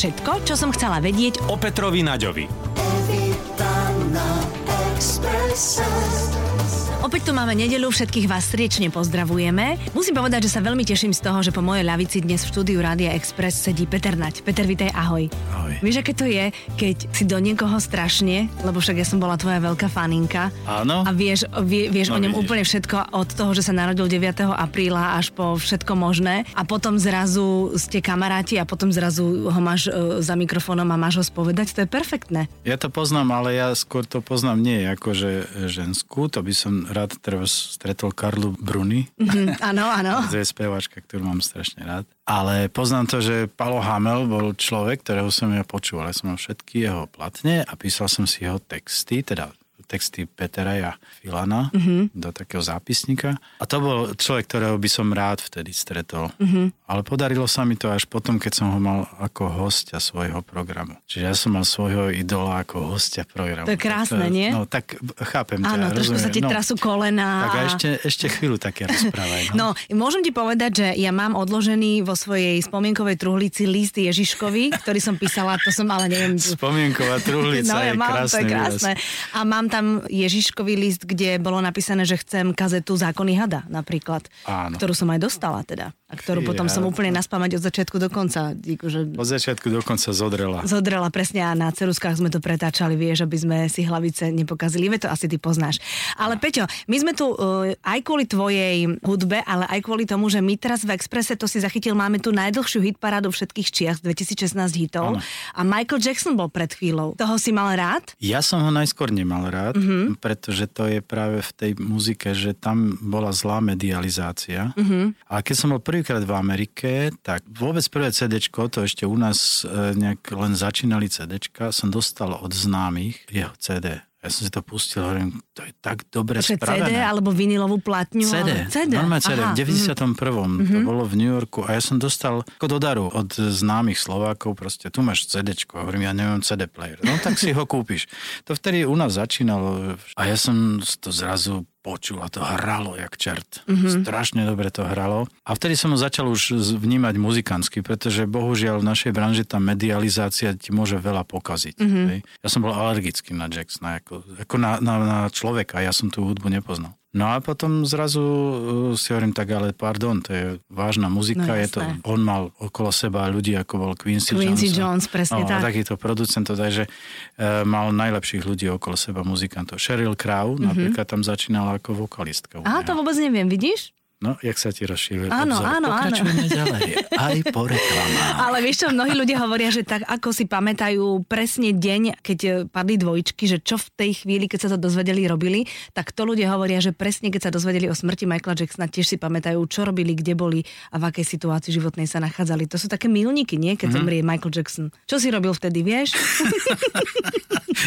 všetko, čo som chcela vedieť O Petrovi Naďovi. Opäť tu máme nedelu, všetkých vás srdečne pozdravujeme. Musím povedať, že sa veľmi teším z toho, že po mojej ľavici dnes v štúdiu Rádia Express sedí Peter Nať. Peter, vitaj, ahoj. Ahoj. Vieš, aké to je, keď si do niekoho strašne, lebo však ja som bola tvoja veľká faninka. Áno. A vieš, vie, vieš o No ňom vidíš. úplne všetko od toho, že sa narodil 9. apríla až po všetko možné. A potom zrazu ste kamaráti a potom zrazu ho máš e, za mikrofónom a máš ho spovedať. To je perfektné. Ja to poznám, ale ja skôr to poznám nie ako že ženskú, to by som rád teraz stretol Karlu Bruni, Mhm, Áno, áno. to je speváčka, ktorú mám strašne rád. Ale poznám to, že Palo Hamel bol človek, ktorého som ja počúval. Ja som mal všetky jeho platne a písal som si jeho texty, teda texty Petera a Filana mm-hmm. do takého zápisníka. A to bol človek, ktorého by som rád vtedy stretol. Mm-hmm. Ale podarilo sa mi to až potom, keď som ho mal ako hostia svojho programu. Čiže ja som mal svojho idola ako hostia programu. To je krásne, Tak nie? No tak chápem ťa, Áno, trošku sa rozumiem. ti no, trasú kolena. Tak a ešte, ešte chvíľu také rozprávaj. No, môžem ti povedať, že ja mám odložený vo svojej spomienkovej truhlici list Ježiškovi, ktorý som písala, to som ale neviem... Spomienková truhlica No, ja je mám, krásny to je krásne. výraz. A mám tam Ježiškový list, kde bolo napísané, že chcem kazetu Zákony hada napríklad, Áno. ktorú som aj dostala teda. A ktorú Fí, potom som úplne naspamať od začiatku do konca. Akože Od začiatku dokonca zodrela. Zodrela presne a na ceruskách sme to pretáčali, vieš, aby sme si hlavice nepokazili. Vie to asi ty poznáš. Ale Peťo, my sme tu uh, aj kvôli tvojej hudbe, ale aj kvôli tomu, že my teraz v Exprese, to si zachytil, máme tu najdlhšiu hitparádu všetkých čias, 2016 hitov. Áno. A Michael Jackson bol pred chvíľou. Toho si mal rád? Ja som ho najskôr nemal rád, mm-hmm. pretože to je práve v tej muzike, že tam bola zlá medializácia. Mm-hmm. A keď som bol prvýkrát v Amerike, tak vôbec prvé CDčko, to ešte u nás e, nejak len začínali CDčka, som dostal od známych jeho CD. Ja som si to pustil, hovorím, to je tak dobre Že spravené. CD alebo vinilovú platňu? CD, Ale... CD. normálne CD, Aha, v 91. mhm. to bolo v New Yorku a ja som dostal ako do daru od známych Slovákov, proste tu máš CDčko, hovorím, ja neviem CD player, no tak si ho kúpiš. To vtedy u nás začínalo a ja som to zrazu počul a to hralo jak čert. Mhm. Mm-hmm. Strašne dobre to hralo. A vtedy som ho začal už vnímať muzikantsky, pretože bohužiaľ v našej branži tá medializácia ti môže veľa pokaziť. Mhm. Mm-hmm. Ja som bol alergický na Jacksona, ako, ako na, na, na človeka, ja som tú hudbu nepoznal. No a potom zrazu uh, si hovorím tak, ale pardon, to je vážna muzika, No je to, on mal okolo seba ľudí, ako bol Quincy, Quincy Jones. Jones, presne no, tak. A takýto producent, takže uh, mal najlepších ľudí okolo seba muzikantov. Sheryl Crow mm-hmm. napríklad tam začínala ako vokalistka. Aha, to vôbec neviem, vidíš? No, jak sa ti rozšíril Áno, obzor. áno, áno. Pokračujeme ďalej, aj po reklamách. Ale vieš čo, mnohí ľudia hovoria, že tak ako si pamätajú presne deň, keď e, padli dvojičky, že čo v tej chvíli, keď sa to dozvedeli, robili, tak to ľudia hovoria, že presne keď sa dozvedeli o smrti Michaela Jacksona, tiež si pamätajú, čo robili, kde boli a v akej situácii životnej sa nachádzali. To sú také milníky, nie? Keď mm-hmm. zomrie Michael Jackson. Čo si robil vtedy, vieš?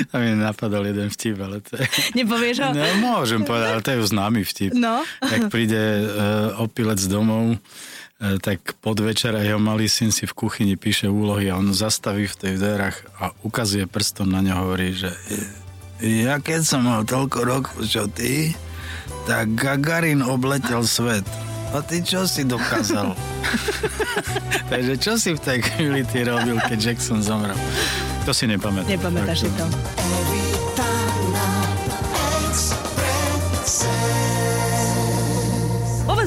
A mi napadol jeden vtip, ale to je... Nepovieš ho? No, môžem povedať, ale to je známy vtip. No. Jak príde uh, opilec domov, uh, tak podvečer jeho malý syn si v kuchyni píše úlohy a on zastaví v tej dverách a ukazuje prstom na ňo hovorí, že "E, ja keď som mal toľko rokov, čo ty, tak Gagarin obletel svet. A ty čo si dokázal? Takže čo si v tej chvíli ty robil, keď Jackson zomrel? To si nepamätám. Nepamätáš si to.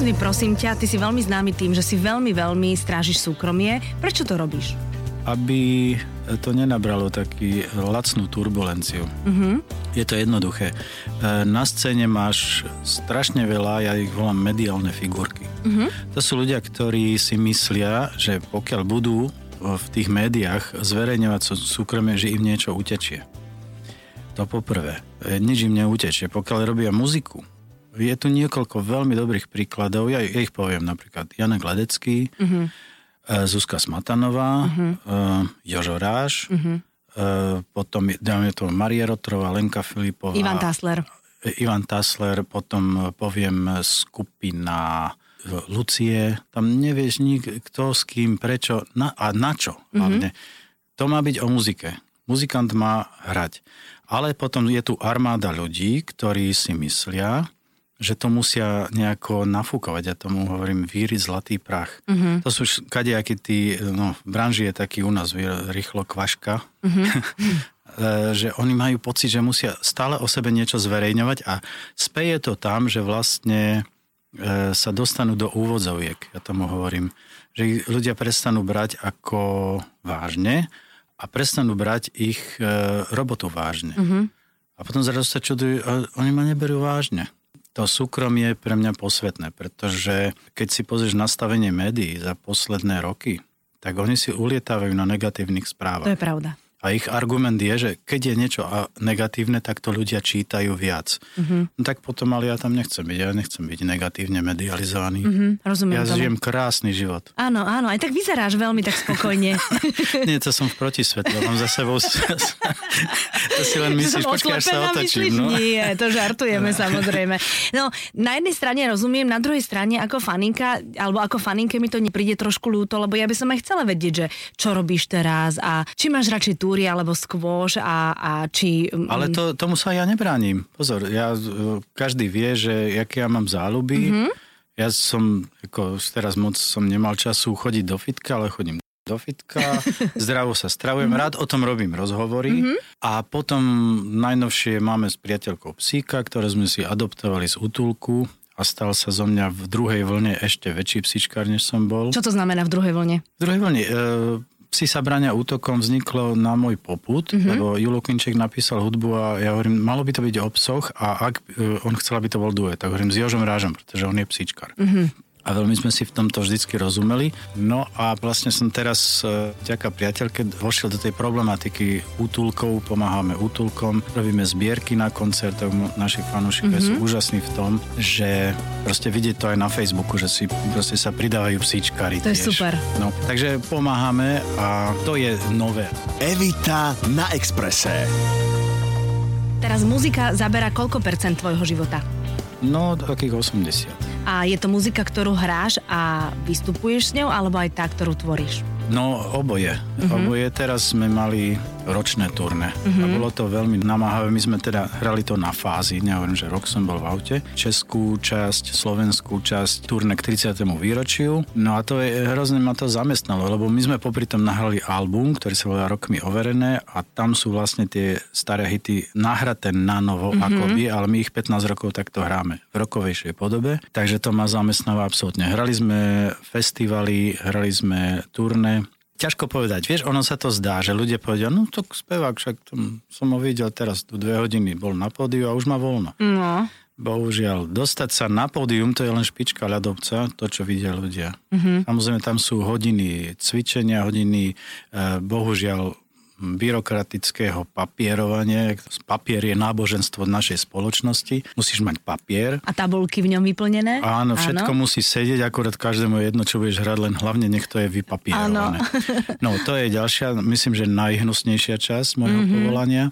Mi prosím ťa, ty si veľmi známy tým, že si veľmi, veľmi strážiš súkromie. Prečo to robíš? aby to nenabralo taký lacnú turbulenciu. Mm-hmm. Je to jednoduché. E, Na scéne máš strašne veľa, ja ich volám mediálne figurky. Mm-hmm. To sú ľudia, ktorí si myslia, že pokiaľ budú v tých médiách zverejňovať sú- súkromie, že im niečo utečie. To poprvé. E, Nič im neutečie. Pokiaľ robia muziku, je tu niekoľko veľmi dobrých príkladov, ja, ja ich poviem napríklad Janek Ledecký, mm-hmm. Zuzka Smatanová, mm-hmm. Jožo Ráš, mm-hmm. potom dáme to Maria Rotrová, Lenka Filipová. Ivan Tasler. Ivan Tasler, potom poviem skupina Lucie, tam nevieš nik, kto s kým, prečo na, a na čo hlavne. Mm-hmm. To má byť o muzike. Muzikant má hrať. Ale potom je tu armáda ľudí, ktorí si myslia, že to musia nejako nafúkovať. Ja tomu hovorím víriť zlatý prach. Uh-huh. To sú kadejakí tí, no v branži je taký u nás rýchlo kvaška, uh-huh. že oni majú pocit, že musia stále o sebe niečo zverejňovať a speje to tam, že vlastne e, sa dostanú do úvodzoviek, ja tomu hovorím, že ich ľudia prestanú brať ako vážne a prestanú brať ich e, robotu vážne. Uh-huh. A potom zrazu sa čudujú, oni ma neberú vážne. To súkromie je pre mňa posvetné, pretože keď si pozrieš nastavenie médií za posledné roky, tak oni si ulietávajú na negatívnych správach. To je pravda. A ich argument je, že keď je niečo negatívne, tak to ľudia čítajú viac. Uh-huh. No tak potom, ale ja tam nechcem byť. Ja nechcem byť negatívne medializovaný. Uh-huh. Rozumiem ja tomu. žijem krásny život. Áno, áno, aj tak vyzeráš veľmi tak spokojne. Nie, to som v protisvetle, mám za sebou... to si len myslíš, počkaj, až sa otočím. No? Nie, to žartujeme samozrejme. No, na jednej strane rozumiem, na druhej strane ako faninka, alebo ako faninke mi to nepríde trošku ľúto, lebo ja by som aj chcela vedieť, že čo robíš teraz a či máš radšej tú túry alebo skôš a, a či... Mm, Ale to, tomu sa ja nebránim. Pozor, ja, e, každý vie, že aké ja mám záľuby. Mm-hmm. Ja som, ako teraz moc som nemal času chodiť do fitka, ale chodím do fitka, zdravo sa stravujem, mm-hmm. rád o tom robím rozhovory mm-hmm. a potom najnovšie máme s priateľkou psíka, ktoré sme si adoptovali z útulku a stal sa zo mňa v druhej vlne ešte väčší psíčkár, než som bol. Čo to znamená v druhej vlne? V druhej vlne... E, Psi sa brania útokom vzniklo na môj poput, mm-hmm. lebo Julo Klinček napísal hudbu a ja hovorím, malo by to byť o psoch a ak uh, on chcel, aby to bol duet, tak hovorím s Jožom Rážom, pretože on je psíčkar. Mm-hmm a veľmi sme si v tomto vždycky rozumeli. No a vlastne som teraz e, vďaka priateľke vošiel do tej problematiky útulkov, pomáhame útulkom, robíme zbierky na koncertoch, naši fanúšikovia mm-hmm. sú úžasní v tom, že proste vidieť to aj na Facebooku, že si proste sa pridávajú psíčkari To tiež. je super. No, takže pomáhame a to je nové. Evita na Exprese. Teraz muzika zabera koľko percent tvojho života? No, takých 80. A je to muzika, ktorú hráš a vystupuješ s ňou, alebo aj tá, ktorú tvoríš? No, oboje. Uh-huh. Oboje. Teraz sme mali ročné turné. Uh-huh. A bolo to veľmi namáhavé. My sme teda hrali to na fázi. Nehovorím, že rok som bol v aute. Českú časť, slovenskú časť, turné k 30. výročiu. No a to je hrozne ma to zamestnalo, lebo my sme popri tom nahrali album, ktorý sa volá Rokmi overené a tam sú vlastne tie staré hity nahraté na novo uh-huh. akoby, ale my ich 15 rokov takto hráme v rokovejšej podobe. Takže to ma zamestnáva absolútne. Hrali sme festivaly, hrali sme turné, ťažko povedať. Vieš, ono sa to zdá, že ľudia povedia, no to spevák, však tom, som ho videl teraz tu dve hodiny, bol na pódiu a už má voľno. No. Bohužiaľ, dostať sa na pódium, to je len špička ľadovca, to, čo vidia ľudia. Mm-hmm. Samozrejme, tam sú hodiny cvičenia, hodiny, eh, bohužiaľ, byrokratického papierovania. Papier je náboženstvo našej spoločnosti. Musíš mať papier. A tabulky v ňom vyplnené? Áno, všetko Áno. musí sedieť, akurát každému jedno, čo budeš hrať, len hlavne nech to je vypapierované. Áno. no, to je ďalšia, myslím, že najhnusnejšia časť môjho mm-hmm. povolania.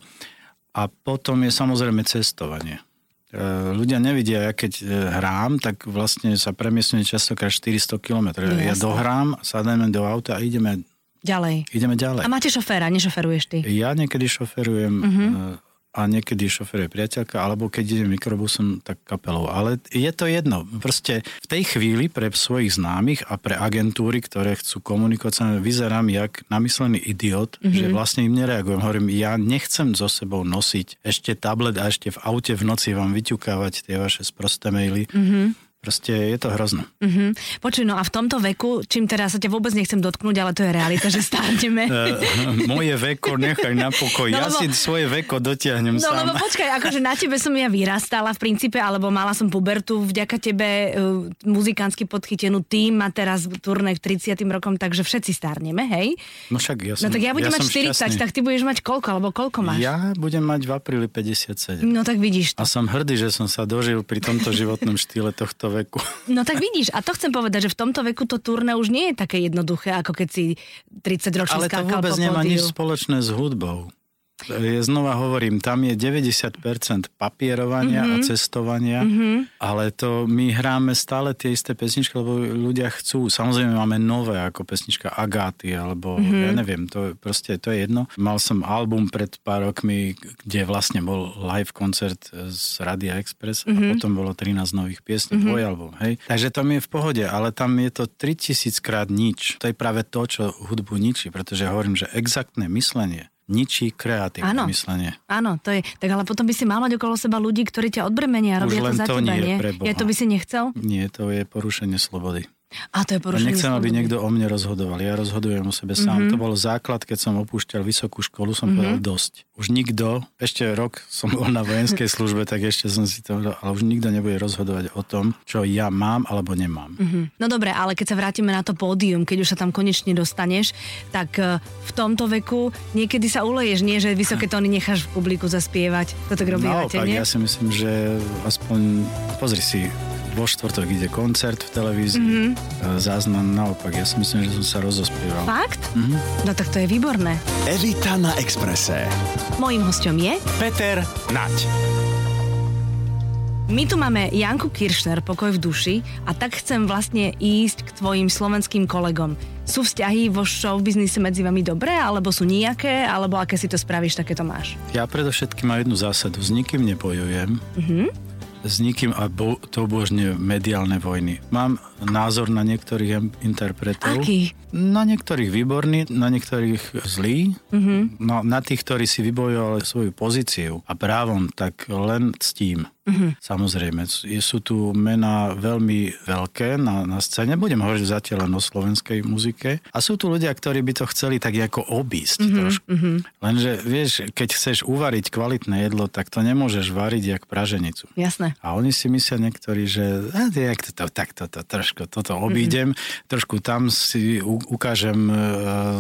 A potom je samozrejme cestovanie. E, ľudia nevidia, ja keď e, hrám, tak vlastne sa premiesňuje častokrát 400 km. Ja dohrám, sadáme do auta a ideme Ďalej. Ideme ďalej. A máte šoféra, nešoferuješ ty? Ja niekedy šoferujem uh-huh. a niekedy šoferuje priateľka, alebo keď idem mikrobusom, tak kapelou. Ale je to jedno. Proste v tej chvíli pre svojich známych a pre agentúry, ktoré chcú komunikovať, vyzerám jak namyslený idiot, uh-huh. že vlastne im nereagujem. Hovorím, ja nechcem so sebou nosiť ešte tablet a ešte v aute v noci vám vyťukávať tie vaše sprosté maily. Uh-huh Proste je to hrozné. Mm-hmm. Počuj, no a v tomto veku, čím teraz sa ťa vôbec nechcem dotknúť, ale to je realita, že stárneme. uh, moje veko nechaj na pokoj. No, ja lebo, si svoje veko dotiahnem no, sám. No lebo počkaj, akože na tebe som ja vyrastala v princípe, alebo mala som pubertu, vďaka tebe uh, muzikánsky podchytenú tým a teraz turné k 30. rokom, takže všetci stárneme, hej? No však ja som No tak ja budem ja mať 40, šťastný. tak ty budeš mať koľko, alebo koľko máš? Ja budem mať v apríli 57. No tak vidíš to. A som hrdý, že som sa dožil pri tomto životnom štýle tohto veku. No tak vidíš, a to chcem povedať, že v tomto veku to turné už nie je také jednoduché, ako keď si 30 ročný Ale to vôbec nemá nič spoločné s hudbou. Je, znova hovorím, tam je 90% papierovania mm-hmm. a Mhm. cestovania, mm-hmm. ale to my hráme stále tie isté pesničky, lebo ľudia chcú. Samozrejme máme nové, ako pesnička Agáty, alebo Mhm. mm-hmm. ja neviem, to proste, to je jedno. Mal som album pred pár rokmi, kde vlastne bol live koncert z Radia Express mm-hmm. a Mhm. potom bolo 13 nových piesní, mm-hmm. album, hej. Takže tam je v pohode, ale tam je to 3000 krát nič. To je práve to, čo hudbu ničí, pretože hovorím, že exaktné myslenie ničí kreatívne Áno. myslenie. Áno, to je. Tak ale potom by si mal mať okolo seba ľudí, ktorí ťa odbremenia a robia to za to teba, nie, Boha. Ja to by si nechcel? Nie, to je porušenie slobody. A to je Ja porušenie nechcem, aby slobody. niekto o mne rozhodoval. Ja rozhodujem o sebe sám. Mhm. Mm-hmm. To bol základ, keď som opúšťal vysokú školu, som mm-hmm. povedal dosť. Už nikto, ešte rok som bol na vojenskej službe, tak ešte som si to ale už nikto nebude rozhodovať o tom, čo ja mám alebo nemám. Mhm. No dobre, ale keď sa vrátime na to pódium, keď už sa tam konečne dostaneš, tak e, v tomto veku niekedy sa uleješ, nie, že vysoké tóny necháš v publiku zaspievať. To tak robívate, Naopak, nie? ja si myslím, že aspoň, pozri si, vo štvrtok ide koncert v televízii, Mhm. mm-hmm. záznam naopak, ja si myslím, že som sa rozospieval. Fakt? Mhm. No tak to je výborné. Evita na Exprese. Mojím hostom je... Peter Nať. My tu máme Janku Kiršner, pokoj v duši a tak chcem vlastne ísť k tvojim slovenským kolegom. Sú vzťahy vo showbiznise medzi vami dobré, alebo sú nejaké, alebo aké si to spravíš, také to máš? Ja predovšetkým mám jednu zásadu. S nikým nebojujem. Mhm. S nikým a bo, to božne mediálne vojny. Mám názor na niektorých interpretov. Aký? Na niektorých výborný, na niektorých zlý. Mm-hmm. No, na tých, ktorí si vybojovali svoju pozíciu a právom, tak len ctím. Mm-hmm. Samozrejme, sú- tu mená veľmi veľké na, na scéne. Budem hovoriť zatiaľ len o slovenskej muzike. A sú tu ľudia, ktorí by to chceli tak ako obísť mm-hmm. trošku. Mm-hmm. Lenže vieš, keď chceš uvariť kvalitné jedlo, tak to nemôžeš variť jak praženicu. Jasné. A oni si myslia niektorí, že a, jak to, to, tak toto, trošku toto obídem, mm-hmm. trošku tam si ukážem, e,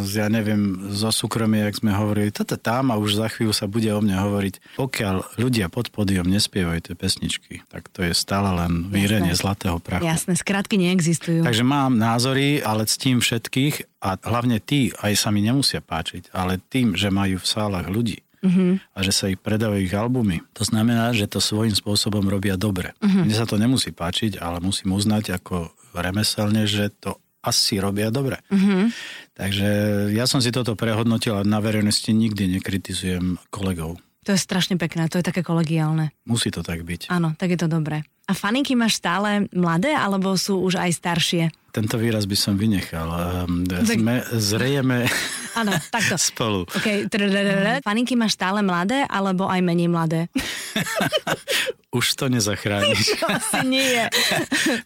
ja neviem, zo súkromia, jak sme hovorili, toto tam a už za chvíľu sa bude o mne hovoriť. Pokiaľ ľudia pod pódium nespievajú tie pesničky, tak to je stále len výrenie zlatého prachu. Jasné, skratky neexistujú. Takže mám názory, ale ctím všetkých a hlavne tí, aj sa mi nemusia páčiť, ale tým, že majú v sálach ľudí mm-hmm. a že sa ich predávajú ich albumy, to znamená, že to svojím spôsobom robia dobre. Mm-hmm. Mne sa to nemusí páčiť, ale musím uznať ako remeselne, že to asi robia dobre. Mm-hmm. Takže ja som si toto prehodnotil a na verejnosti nikdy nekritizujem kolegov. To je strašne pekné, to je také kolegiálne. Musí to tak byť. Áno, tak je to dobré. A faninky máš stále mladé, alebo sú už aj staršie? Tento výraz by som vynechal. Ehm, Sme, zrejeme Áno, takto. spolu. OK, trrrrrr. faninky máš stále mladé, alebo aj menej mladé? Už to nezachrániš. Asi nie.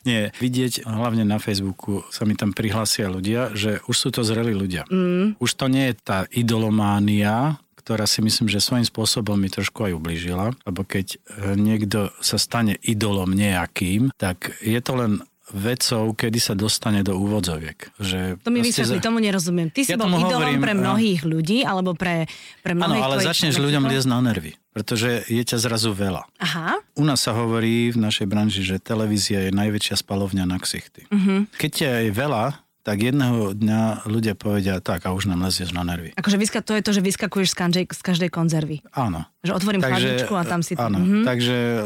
Nie, vidieť hlavne na Facebooku sa mi tam prihlásia ľudia, že už sú to zrelí ľudia. Mm. Už to nie je tá idolománia, ktorá si myslím, že svojím spôsobom mi trošku aj ublížila, lebo keď e, niekto sa stane idolom nejakým, tak je to len vecou, kedy sa dostane do úvodzoviek. Že To mi vysvetlí, za- tomu nerozumiem. Ty si Ja bol idolom hovorím, pre mnohých ľudí, alebo pre, pre Áno, mnohých ale tvojich začneš fanúšikov? ľuďom liesť na nervy, pretože je ťa zrazu veľa. Aha, U nás sa hovorí v našej branži, že televízia je najväčšia spalovňa na ksichty. Uh-huh. Keď ťa je veľa, tak jedného dňa ľudia povedia, tak a už nám lezieš na nervy. akože vyska, to je to, že vyskakuješ z každej, z každej konzervy. Áno. Že otvorím chladničku a tam si... Áno, Mhm. takže uh,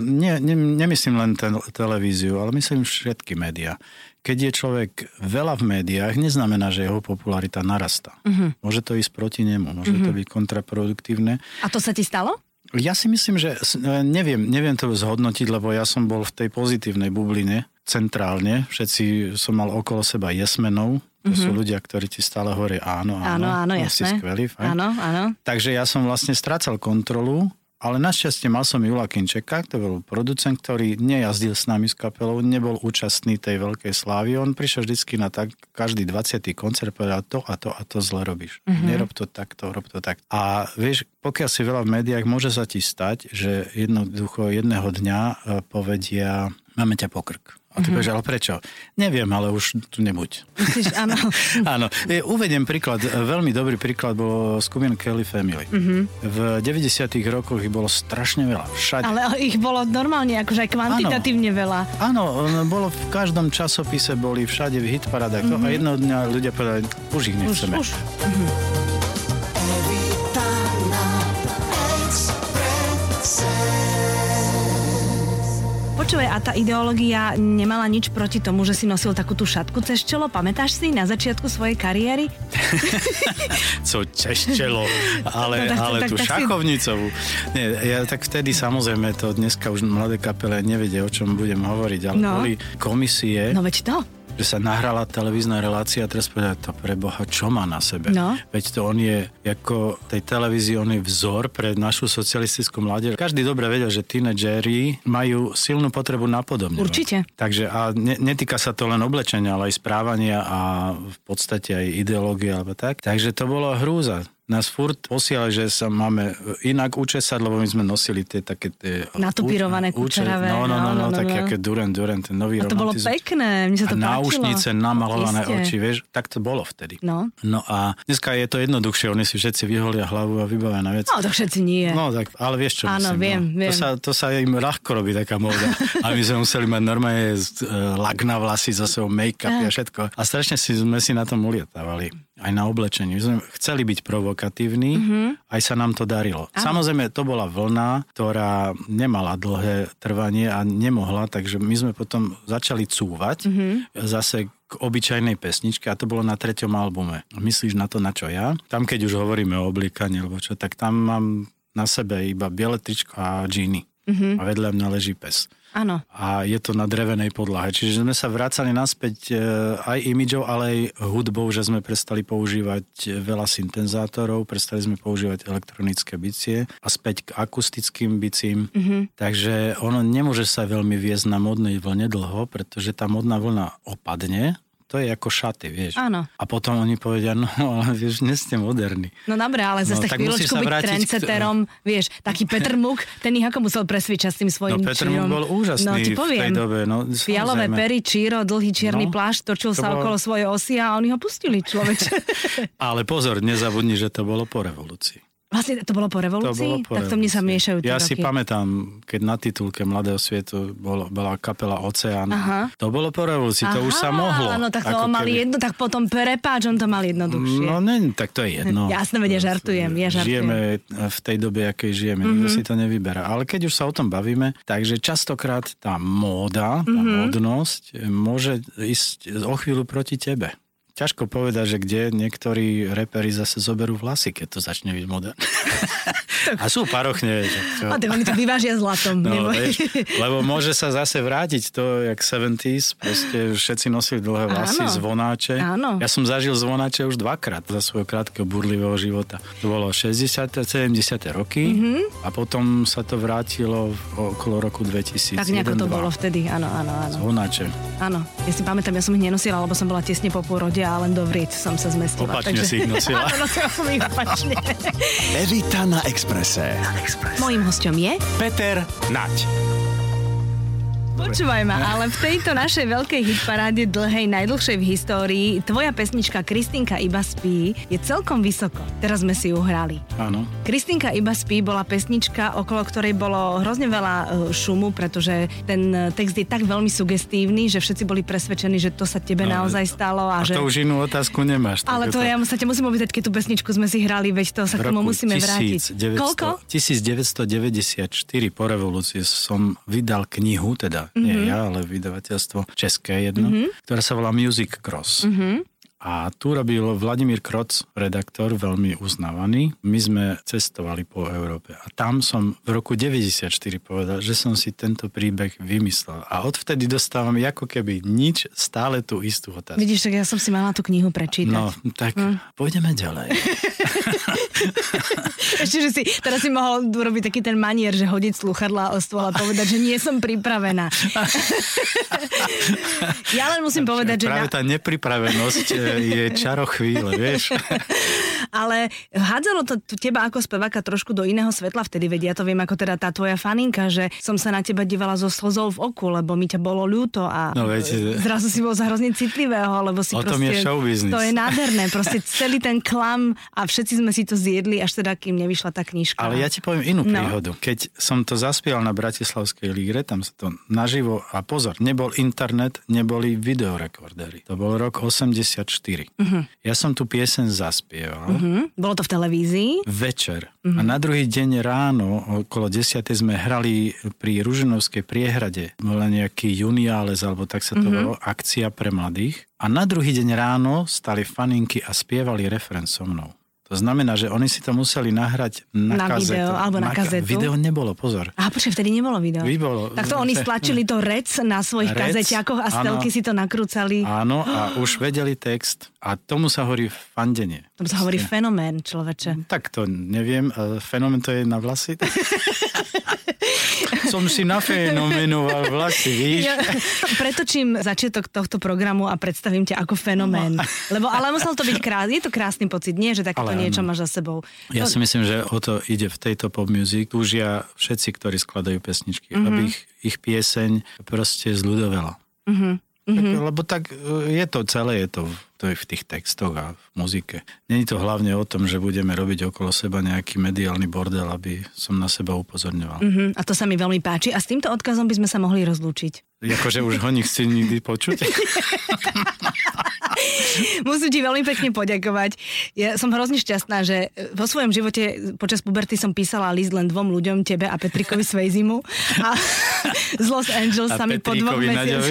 nie, ne, nemyslím len ten, televíziu, ale myslím všetky médiá. Keď je človek veľa v médiách, neznamená, že jeho popularita narastá. Mhm. Uh-huh. Môže to ísť proti nemu, môže uh-huh. to byť kontraproduktívne. A to sa ti stalo? Ja si myslím, že e, neviem, neviem to zhodnotiť, lebo ja som bol v tej pozitívnej bubline centrálne. Všetci som mal okolo seba jesmenov. To mm-hmm. sú ľudia, ktorí ti stále hovoria áno, Áno, áno. áno, no, jasné. skvelý, fajn. Áno, áno. Takže ja som vlastne strácal kontrolu, ale našťastie mal som Jula Kinčeka, to bol producent, ktorý nejazdil s nami s kapelou, nebol účastný tej veľkej slávy. On prišiel vždycky na tak, každý 20. koncert povedal to a to a to zle robíš. Mm-hmm. Nerob to takto, rob to tak. A vieš, pokiaľ si veľa v médiách, môže sa ti stať, že jednoducho jedného dňa e, povedia, máme ťa pokrk. A ty mm-hmm. povieš, ale prečo? Neviem, ale už tu nebuď. Myslíš, áno. Áno, E, uvediem príklad, e, veľmi dobrý príklad bol skupina Kelly Family. Mm-hmm. V 90 rokoch ich bolo strašne veľa, všade. Ale ich bolo normálne, akože aj kvantitatívne veľa. Áno, bolo v každom časopise, boli všade v hitparádach mm-hmm. a jedného dňa ľudia povedali, už ich Už, nechceme. už. Evita na Počúvaj, a tá ideológia nemala nič proti tomu, že si nosil takú tú šatku cez čelo? Pamätáš si na začiatku svojej kariéry? Co cez čelo, ale, No tak- ale tak- tú tak šachovnicovú. Nie, ja tak vtedy samozrejme to dneska už mladé kapele nevedia, o čom budem hovoriť, ale No. boli komisie, No veď to. Že sa nahrala televízna relácia a teraz povedať to pre Boha, čo má na sebe? No. Veď to on je, ako tej televízii, on je vzor pre našu socialistickú mládež. Každý dobre vedel, že tínedžeri majú silnú potrebu napodobňovať. Určite. Takže a ne, netýka sa to len oblečenia, ale aj správania a v podstate aj ideológie alebo tak. Takže to bolo hrúza. Nás furt posielali, že sa máme inak učesať, lebo my sme nosili tie také... Tie, Natupírované uče- kučeravé, No, no, no, no, no, no, také no. aké Duran Duran, ten nový A to bolo pekné, mne sa to a náušnice, namalované Iste. oči, vieš, tak to bolo vtedy. No. No a dneska je to jednoduchšie, oni si všetci vyholia hlavu a vybavia na vec. No to všetci nie. No tak, ale vieš čo Áno, myslím. viem, no. viem. To, sa, to sa im ľahko robí taká móda. A my sme museli mať normálne uh, lak na vlasy, za sebou make-up a všetko. A strašne si, sme si na tom ulietávali. Aj na oblečení. My sme chceli byť provokatívni, Mhm. aj sa nám to darilo. Samozrejme, to bola vlna, ktorá nemala dlhé trvanie a nemohla, takže my sme potom začali cúvať Mhm. zase k obyčajnej pesničke a to bolo na treťom albume. Myslíš na to, na čo ja? Tam, keď už hovoríme o oblíkaní, alebo čo, tak tam mám na sebe iba biele tričko a džíny. A vedľa mňa leží pes. Áno. A je to na drevenej podlahe. Čiže sme sa vracali naspäť e, aj imidžou, ale aj hudbou, že sme prestali používať veľa syntezátorov, prestali sme používať elektronické bicie a späť k akustickým bicím. Mm-hmm. Takže ono nemôže sa veľmi viesť na modnej vlne dlho, pretože tá modná vlna opadne. To je ako šaty, vieš. Áno. A potom oni povedia, no ale vieš, dnes ste moderní. No dobré, ale zase No, tak chvíľočku byť vrátiť trendseterom, vieš, taký Peter Muk, ten ich ako musel presvičať s tým svojím No Peter čírom. Muk bol úžasný no, ti v poviem, tej dobe. No, Fialové pery, číro, dlhý čierny No, plášť, točil to sa bolo- okolo svojej osy a oni ho pustili, človeče. Ale pozor, nezabudni, že to bolo po revolúcii. Vlastne to bolo po To revolúcii? bolo po tak to mne sa miešajú tie Ja roky. si pamätám, keď na titulke Mladého svietu bolo, bola kapela Oceán. Aha. To bolo po revolúcii, to už sa Aha, mohlo. Áno, tak to on mal keby- jedno, tak potom prepáč, on to mal jednoduchšie. No ne, tak to je jedno. Jasné, veď ja žartujem, ja žartujem. Žijeme v tej dobe, akej žijeme, mm-hmm. nikto si to nevyberá. Ale keď už sa o tom bavíme, takže častokrát tá móda, tá mm-hmm. módnosť môže ísť o chvíľu proti tebe. Ťažko povedať, že kde niektorí reperi zase zoberú vlasy, keď to začne byť modern. A sú parochne. že čo? A oni to vyvážia zlatom. No, vieš, lebo môže sa zase vrátiť to, jak 70s, proste všetci nosili dlhé vlasy, Áno. zvonáče. Áno. Ja som zažil zvonáče už dvakrát za svojho krátkeho burlivého života. To bolo 60. 70. roky mm-hmm. a potom sa to vrátilo okolo roku 2000. Tak nejako to bolo vtedy, áno, áno, áno. Zvonáče. Áno, ja si pamätám, ja som ich nenosila, lebo som bola tesne po pôrode a len do vriec som sa zmestila. Opačne si ich nosila. Áno, nosila som ich opačne. Evita na Exprese. Mojím hosťom je... Peter Nať. Počúvaj ma, ale v tejto našej veľkej hitparáde dlhej, najdlhšej v histórii, tvoja pesnička Kristinka iba spí je celkom vysoko. Teraz sme si ju hrali. Áno. Kristinka iba spí bola pesnička, okolo ktorej bolo hrozne veľa e, šumu, pretože ten e, text je tak veľmi sugestívny, že všetci boli presvedčení, že to sa tebe No, naozaj stalo. A, A že... to už inú otázku nemáš. Ale to ja sa ťa musím opýtať, keď tú pesničku sme si hrali, veď to sa k tomu musíme vrátiť. 1900 Koľko? 1994 po revolúcii som vydal knihu, teda mm-hmm. nie Mhm. ja, ale vydavateľstvo české jedno, mm-hmm. ktorá sa volá Music Cross. Mm-hmm. A tu robil Vladimír Kroc, redaktor, veľmi uznávaný. My sme cestovali po Európe a tam som v roku 94 povedal, že som si tento príbeh vymyslel. A odvtedy dostávam ako keby nič, stále tú istú otázku. Vidíš, tak ja som si mala tú knihu prečítať. No, tak Hm. pôjdeme ďalej. Ešte, že si, teraz si mohol urobiť taký ten manier, že hodiť sluchadlá o stôl a povedať, že nie som pripravená. ja len musím povedať, že... Práve Na, tá nepripravenosť e, je čaro chvíle, vieš. ale hádzalo to teba ako speváka trošku do iného svetla vtedy, veď ja to viem ako teda tá tvoja faninka, že som sa na teba dívala so slzou v oku, lebo mi ťa bolo ľúto a No veď- zrazu si bol za hrozne citlivého, lebo si O tom proste... je showbiznis. To je nádherné, proste celý ten klam a všetci sme si to zjedli, až teda kým nevyšla tá knižka. Ale ja ti poviem inú No. príhodu. Keď som to zaspieval na Bratislavskej líre, tam sa to naživo, a pozor, nebol internet, neboli videorekordery. To bol rok 84. Mhm. Uh-huh. Ja som tu piesen zaspieval uh-huh. Bolo to v televízii? Večer. Uh-huh. A na druhý deň ráno, okolo 10. sme hrali pri Ruženovskej priehrade. Bola nejaký juniáles, alebo tak sa to uh-huh. volalo, akcia pre mladých. A na druhý deň ráno stali faninky a spievali refren so mnou. To znamená, že oni si to museli nahrať na, Na kazetu. video, alebo na kazetu. Video nebolo, pozor. A počkaj, vtedy nebolo video. Vybolo. Tak to oni stlačili to rec na svojich Rec, kazeťakoch a stelky áno. si to nakrúcali. Áno, a už vedeli text a tomu sa hovorí fandenie. To sa hovorí fenomén, človeče. Tak to neviem, e, fenomén to je na vlasy. Som si nafenomenoval vlasy, víš? Ja pretočím začiatok tohto programu a predstavím ťa ako fenomén. Lebo, ale musel to byť krásny, je to krásny pocit, nie, že áno. Niečo máš za sebou. Ja No, si myslím, že o to ide v tejto pop music. Túžia všetci, ktorí skladajú pesničky, mm-hmm. aby ich, ich pieseň proste zľudovela. Mm-hmm. Tak, lebo tak e, je to celé, je to, to je v tých textoch a v muzike. Není to hlavne o tom, že budeme robiť okolo seba nejaký mediálny bordel, aby som na seba upozorňoval. Mhm, a to sa mi veľmi páči. A s týmto odkazom by sme sa mohli rozlúčiť. Akože už ho nechci nikdy počuť. Musím ti veľmi pekne poďakovať. Ja som hrozne šťastná, že vo svojom živote počas puberty som písala list len dvom ľuďom, tebe a Petrikovi Svejzimu. A z Los Angeles A sa mi po dvoch mesiacoch...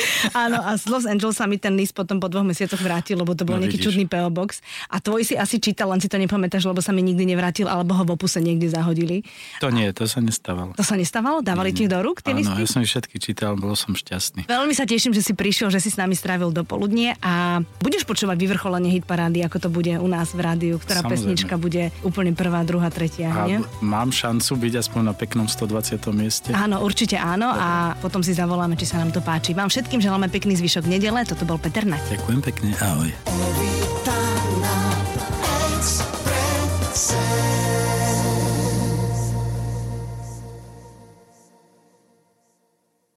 Áno, a z Los Angeles sa mi ten list potom po dvoch mesiacoch vrátil, lebo to bol No nejaký vidíš. čudný PO Box. A tvoj si asi čítal, len si to nepamätáš, lebo sa mi nikdy nevrátil, alebo ho v opuse niekde zahodili. To nie, to sa nestávalo. To sa nestávalo? Dávali ti ich do rúk tie Áno, listy? ja som ich všetky čítal, bol som šťastný. Veľmi sa teším, že si prišiel, že si s nami strávil do poludnie a budeš počúvať vyvrcholenie hitparády, ako to bude u nás v rádiu, ktorá Samozrejme. pesnička bude úplne prvá, druhá, tretia, A nie? mám šancu byť aspoň na peknom 120. mieste. Áno, určite áno a potom si zavoláme, či sa nám to páči. Vám všetkým želáme pekný zvyšok nedele, toto bol Peter Nať. Ďakujem pekne, ahoj. Evita na